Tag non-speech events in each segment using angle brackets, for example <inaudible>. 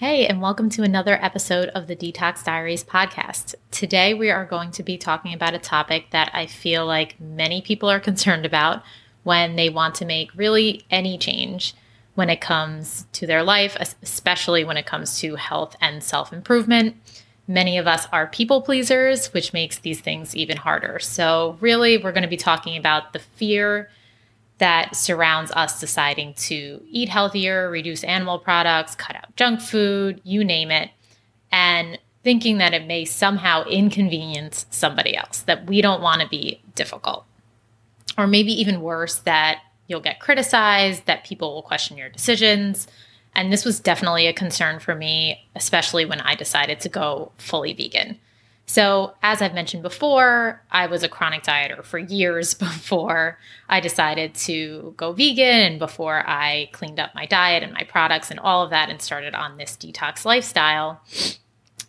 Hey, and welcome to another episode of the Detox Diaries podcast. Today, we are going to be talking about a topic that I feel like many people are <laughs> concerned about when they want to make really any change when it comes to their life, especially when it comes to health and self improvement. Many of us are people pleasers, which makes these things even harder. So, really, we're going to be talking about the fear that surrounds us deciding to eat healthier, reduce animal products, cut out junk food, you name it, and thinking that it may somehow inconvenience somebody else, that we don't want to be difficult. Or maybe even worse, that you'll get criticized, that people will question your decisions. And this was definitely a concern for me, especially when I decided to go fully vegan. So, as I've mentioned before, I was a chronic dieter for years <laughs> before I decided to go vegan and before I cleaned up my diet and my products and all of that and started on this detox lifestyle.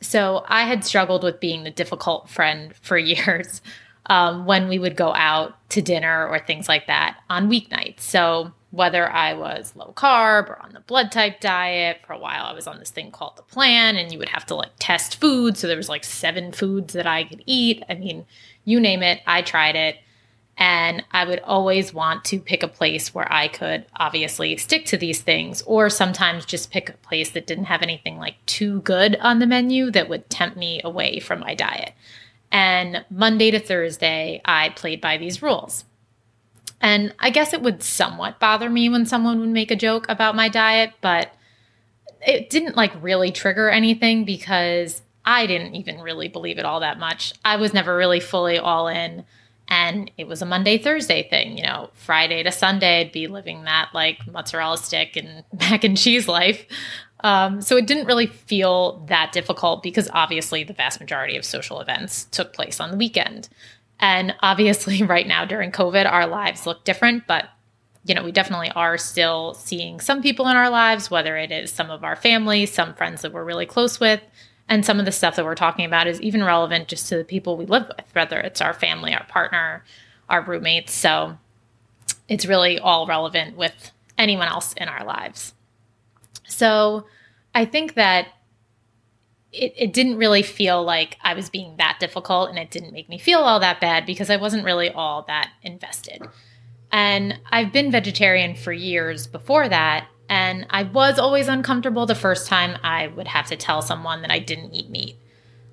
So, I had struggled with being the difficult friend <laughs> for years um, when we would go out to dinner or things like that on weeknights. So, whether I was low carb or on the blood type diet. For a while, I was on this thing called the plan, and you would have to like test food. So there was like seven foods that I could eat. I mean, you name it, I tried it. And I would always want to pick a place where I could obviously stick to these things, or sometimes just pick a place that didn't have anything like too good on the menu that would tempt me away from my diet. And Monday to Thursday, I played by these rules. And I guess it would somewhat bother me when someone would make a joke about my diet, but it didn't like really trigger anything because I didn't even really believe it all that much. I was never really fully all in. And it was a Monday, Thursday thing. You know, Friday to Sunday, I'd be living that like mozzarella stick and <laughs> mac and cheese life. Um, so it didn't really feel that difficult because obviously the vast majority of social events took place on the weekend. And obviously, <laughs> right now during COVID, our lives look different, but you know, we definitely are still seeing some people in our lives, whether it is some of our family, some friends that we're really close with, and some of the stuff that we're talking about is even relevant just to the people we live with, whether it's our family, our partner, our roommates. So it's really all relevant with anyone else in our lives. So I think that it, it didn't really feel like I was being that difficult and it didn't make me feel all that bad because I wasn't really all that invested. And I've been vegetarian for years before that. And I was always uncomfortable the first time I would have to tell someone that I didn't eat meat,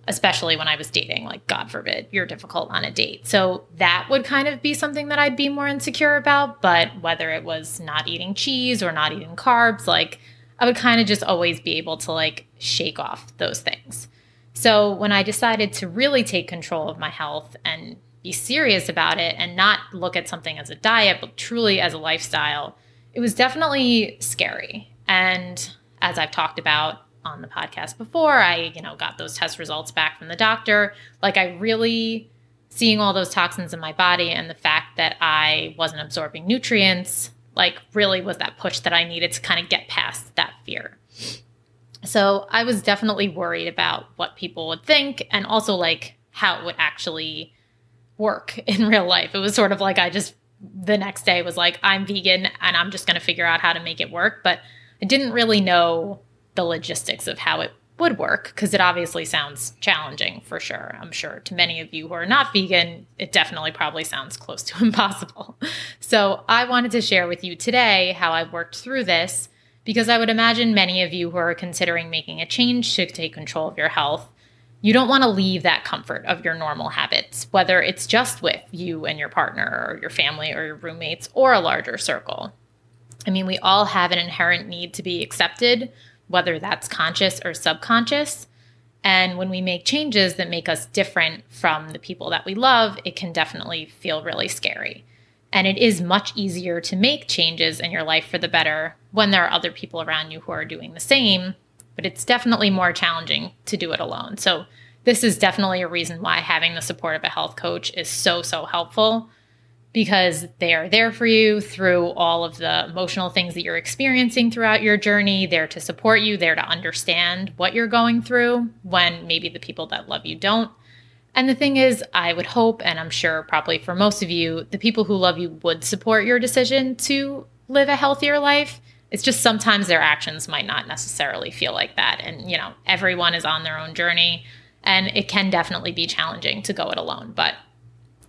especially when I was dating. Like, God forbid, you're difficult on a date. So that would kind of be something that I'd be more insecure about. But whether it was not eating cheese or not eating carbs, like, I would kind of just always be able to like shake off those things. So when I decided to really take control of my health and be serious about it and not look at something as a diet, but truly as a lifestyle, it was definitely scary. And as I've talked about on the podcast before, I, you know, got those test results back from the doctor. Like I really seeing all those toxins in my body and the fact that I wasn't absorbing nutrients like really was that push that I needed to kind of get past that fear. So I was definitely worried about what people would think and also like how it would actually work <laughs> in real life. It was sort of like I just the next day was like, I'm vegan and I'm just going to figure out how to make it work. But I didn't really know the logistics of how it would work because it obviously sounds challenging for sure. I'm sure to many of you who are not vegan, it definitely probably sounds close to <laughs> impossible. So I wanted to share with you today how I worked through this because I would imagine many of you who are considering making a change to take control of your health. You don't want to leave that comfort of your normal habits, whether it's just with you and your partner or your family or your roommates or a larger circle. I mean, we all have an inherent need to be accepted whether that's conscious or subconscious. And when we make changes that make us different from the people that we love, it can definitely feel really scary. And it is much easier to make changes in your life for the better when there are other people around you who are doing the same, but it's definitely more challenging to do it alone. So, this is definitely a reason why having the support of a health coach is so, so helpful because they are there for you through all of the emotional things that you're experiencing throughout your journey, there to support you, there to understand what you're going through when maybe the people that love you don't. And the thing is, I would hope, and I'm sure probably for most of you, the people who love you would support your decision to live a healthier life It's just sometimes their actions might not necessarily feel like that. And, you know, everyone is on their own journey and it can definitely be challenging to go it alone. But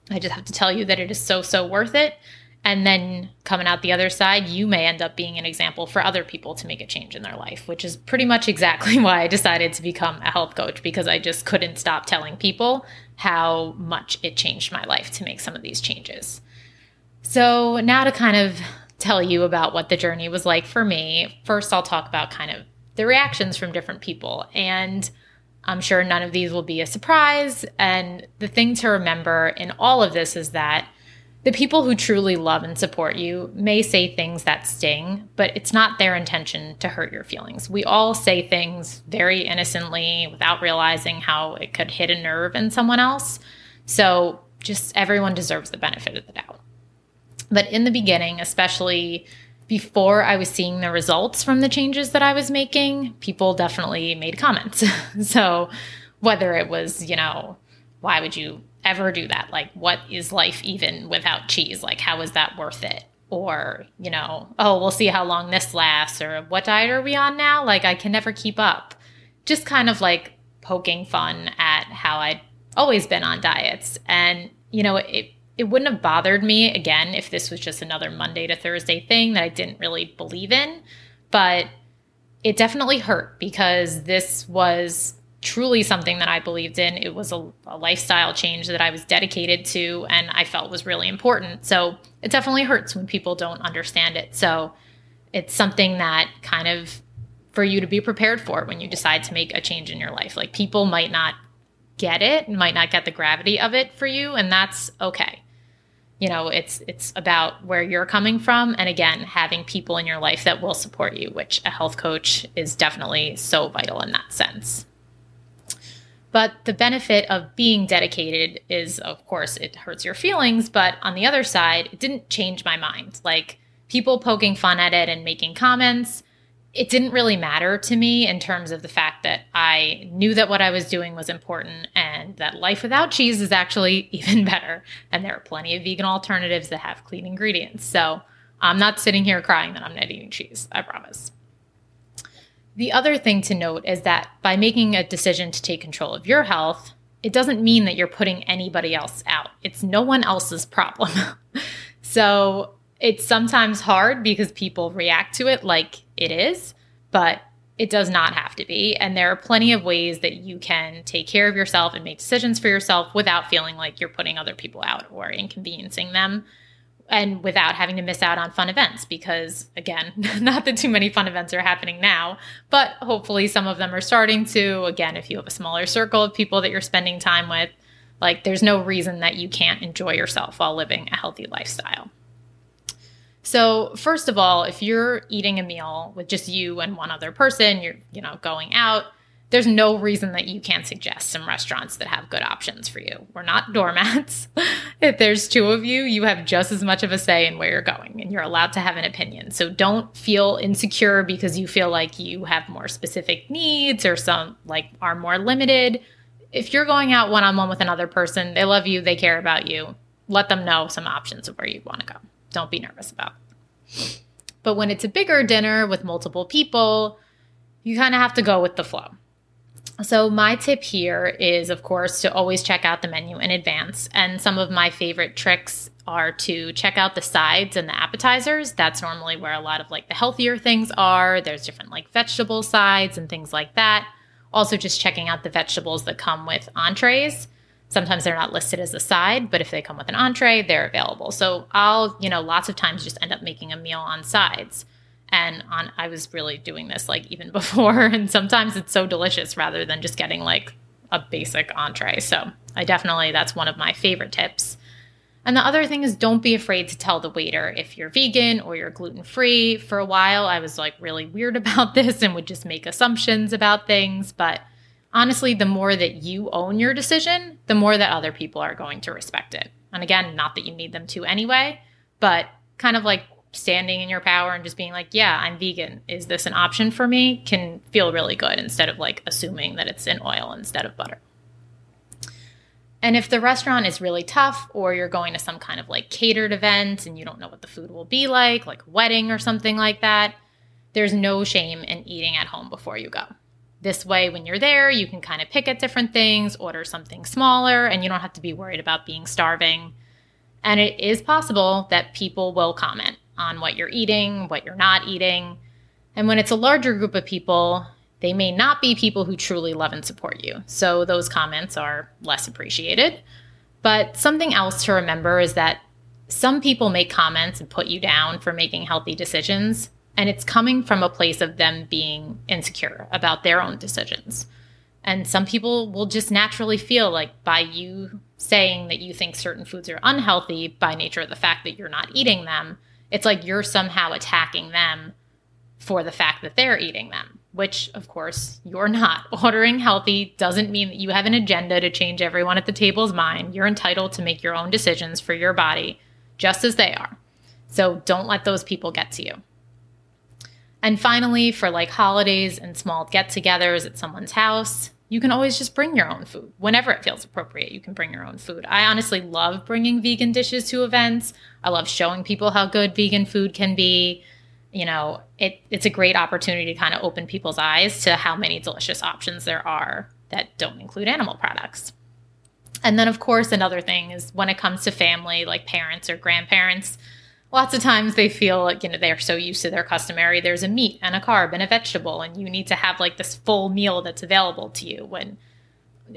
I just have to tell you that it is so, so worth it. And then coming out the other side, you may end up being an example for other people to make a change in their life, which is pretty much exactly <laughs> why I decided to become a health coach because I just couldn't stop telling people how much it changed my life to make some of these changes. So, now to kind of tell you about what the journey was like for me, first I'll talk about kind of the reactions from different people. And I'm sure none of these will be a surprise. And the thing to remember in all of this is that the people who truly love and support you may say things that sting, but it's not their intention to hurt your feelings. We all say things very innocently without realizing how it could hit a nerve in someone else. So just everyone deserves the benefit of the doubt. But in the beginning, especially before I was seeing the results from the changes that I was making, people definitely made comments. <laughs> so whether it was, you know, why would you ever do that? Like, what is life even without cheese? Like, how is that worth it? Or, you know, oh, we'll see how long this lasts, or what diet are we on now? Like, I can never keep up. Just kind of like poking fun at how I'd always been on diets. And, you know, it, it wouldn't have bothered me again if this was just another Monday to Thursday thing that I didn't really believe in. But it definitely hurt because this was truly something that I believed in. It was a, a, lifestyle change that I was dedicated to and I felt was really important. So it definitely hurts when people don't understand it. So it's something that kind of for you to be prepared for when you decide to make a change in your life. Like people might not get it, might not get the gravity of it for you, and that's okay. You know, it's it's about where you're coming from and again, having people in your life that will support you, which a health coach is definitely so vital in that sense. But the benefit of being dedicated is, of course, it hurts your feelings. But on the other side, it didn't change my mind. Like people poking fun at it and making comments, it didn't really matter to me in terms of the fact that I knew that what I was doing was important that life without cheese is actually <laughs> even better. And there are plenty of vegan alternatives that have clean ingredients. So I'm not sitting here crying that I'm not eating cheese, I promise. The other thing to note is that by making a decision to take control of your health, it doesn't mean that you're putting anybody else out. It's no one else's problem. <laughs> so it's sometimes hard because people react to it like it is, but it does not have to be. And there are plenty of ways that you can take care of yourself and make decisions for yourself without feeling like you're putting other people out or inconveniencing them and without having to miss out on fun events because again <laughs> not that too many fun events are happening now but hopefully some of them are starting to again if you have a smaller circle of people that you're spending time with like there's no reason that you can't enjoy yourself while living a healthy lifestyle so first of all if you're eating a meal with just you and one other person you're you know going out there's no reason that you can't suggest some restaurants that have good options for you. We're not doormats. <laughs> if there's two of you, you have just as much of a say in where you're going and you're allowed to have an opinion. So don't feel insecure because you feel like you have more specific needs or some like are more limited. If you're going out one on one with another person, they love you, they care about you, let them know some options of where you want to go. Don't be nervous about. But when it's a bigger dinner with multiple people, you kind of have to go with the flow. So, my tip here is, of course, to always check out the menu in advance. And some of my favorite tricks are to check out the sides and the appetizers. That's normally where a lot of like the healthier things are. There's different like vegetable sides and things like that. Also, just checking out the vegetables that come with entrees. Sometimes they're not listed as a side, but if they come with an entree, they're available. So, I'll, you know, lots of times just end up making a meal on sides. And on i was really doing this like even <laughs> before and sometimes it's so delicious rather than just getting like a basic entree. So i definitely that's one of my favorite tips. And the other thing is don't be afraid to tell the waiter if you're vegan or you're gluten free for a while i was like really weird <laughs> about this and would just make assumptions about things but honestly the more that you own your decision the more that other people are going to respect it and again not that you need them to anyway but kind of like standing in your power and just being like, yeah, I'm vegan. Is this an option for me? Can feel really good instead of like assuming that it's in oil instead of butter. And if the restaurant is really tough or you're going to some kind of like catered event and you don't know what the food will be like, like wedding or something like that, there's no shame in eating at home before you go. This way, when you're there, you can kind of pick at different things, order something smaller, and you don't have to be worried about being starving. And it is possible that people will comment on what you're eating, what you're not eating. And when it's a larger group of people, they may not be people who truly love and support you. So those comments are less appreciated. But something else to remember is that some people make comments and put you down for making healthy decisions, and it's coming from a place of them being insecure about their own decisions. And some people will just naturally feel like by you saying that you think certain foods are unhealthy by nature of the fact that you're not eating them, it's like you're somehow attacking them for the fact that they're eating them, which of course you're not. <laughs> Ordering healthy doesn't mean that you have an agenda to change everyone at the table's mind. You're entitled to make your own decisions for your body just as they are. So don't let those people get to you. And finally, for like holidays and small get togethers at someone's house, you can always just bring your own food whenever it feels appropriate. You can bring your own food. I honestly love bringing vegan dishes to events. I love showing people how good vegan food can be. You know, it, it's a great opportunity to kind of open people's eyes to how many delicious options there are that don't include animal products. And then, of course, another thing is when it comes to family, like parents or grandparents, lots of times they feel like you know they're so used to their customary there's a meat and a carb and a vegetable and you need to have like this full meal that's available to you when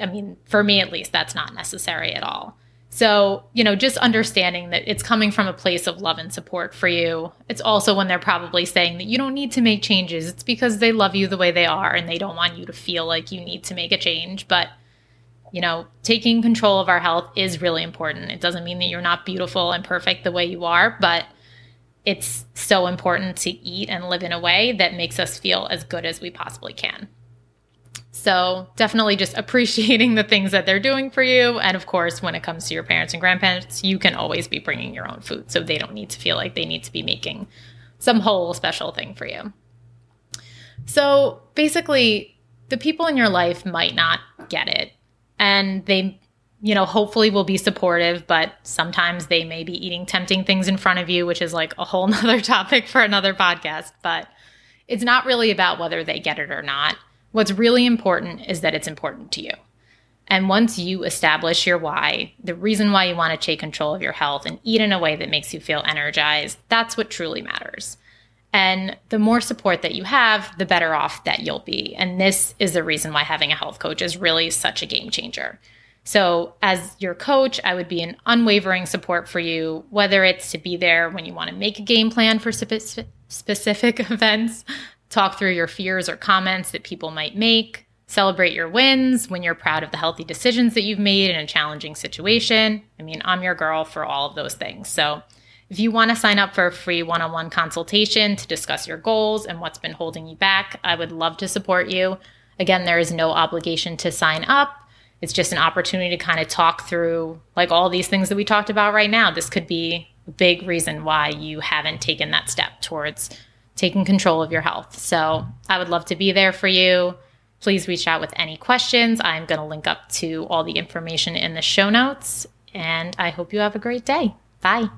i mean for me at least that's not necessary at all. So you know just understanding that it's coming from a place of love and support for you. It's also when they're probably saying that you don't need to make changes. It's because they love you the way they are and they don't want you to feel like you need to make a change but you know, taking control of our health is really important. It doesn't mean that you're not beautiful and perfect the way you are, but it's so important to eat and live in a way that makes us feel as good as we possibly can. So, definitely just <laughs> appreciating the things that they're doing for you. And of course, when it comes to your parents and grandparents, you can always be bringing your own food. So they don't need to feel like they need to be making some whole special thing for you. So, basically, the people in your life might not get it and they you know hopefully will be supportive but sometimes they may be eating tempting things in front of you which is like a whole <laughs> nother topic for another podcast but it's not really about whether they get it or not. What's really important is that it's important to you. And once you establish your why the reason why you want to take control of your health and eat in a way that makes you feel energized that's what truly matters and the more support that you have, the better off that you'll be. And this is the reason why having a health coach is really such a game changer. So, as your coach, I would be an unwavering support for you, whether it's to be there when you want to make a game plan for spe- specific <laughs> events, talk through your fears or comments that people might make, celebrate your wins when you're proud of the healthy decisions that you've made in a challenging situation. I mean, I'm your girl for all of those things. So, if you want to sign up for a free one on one consultation to discuss your goals and what's been holding you back, I would love to support you. Again, there is no obligation to sign up. It's just an opportunity to kind of talk through like all these things that we talked about right now. This could be a big reason why you haven't taken that step towards taking control of your health. So I would love to be there for you. Please reach out with any questions. I'm going to link up to all the information in the show notes. And I hope you have a great day. Bye.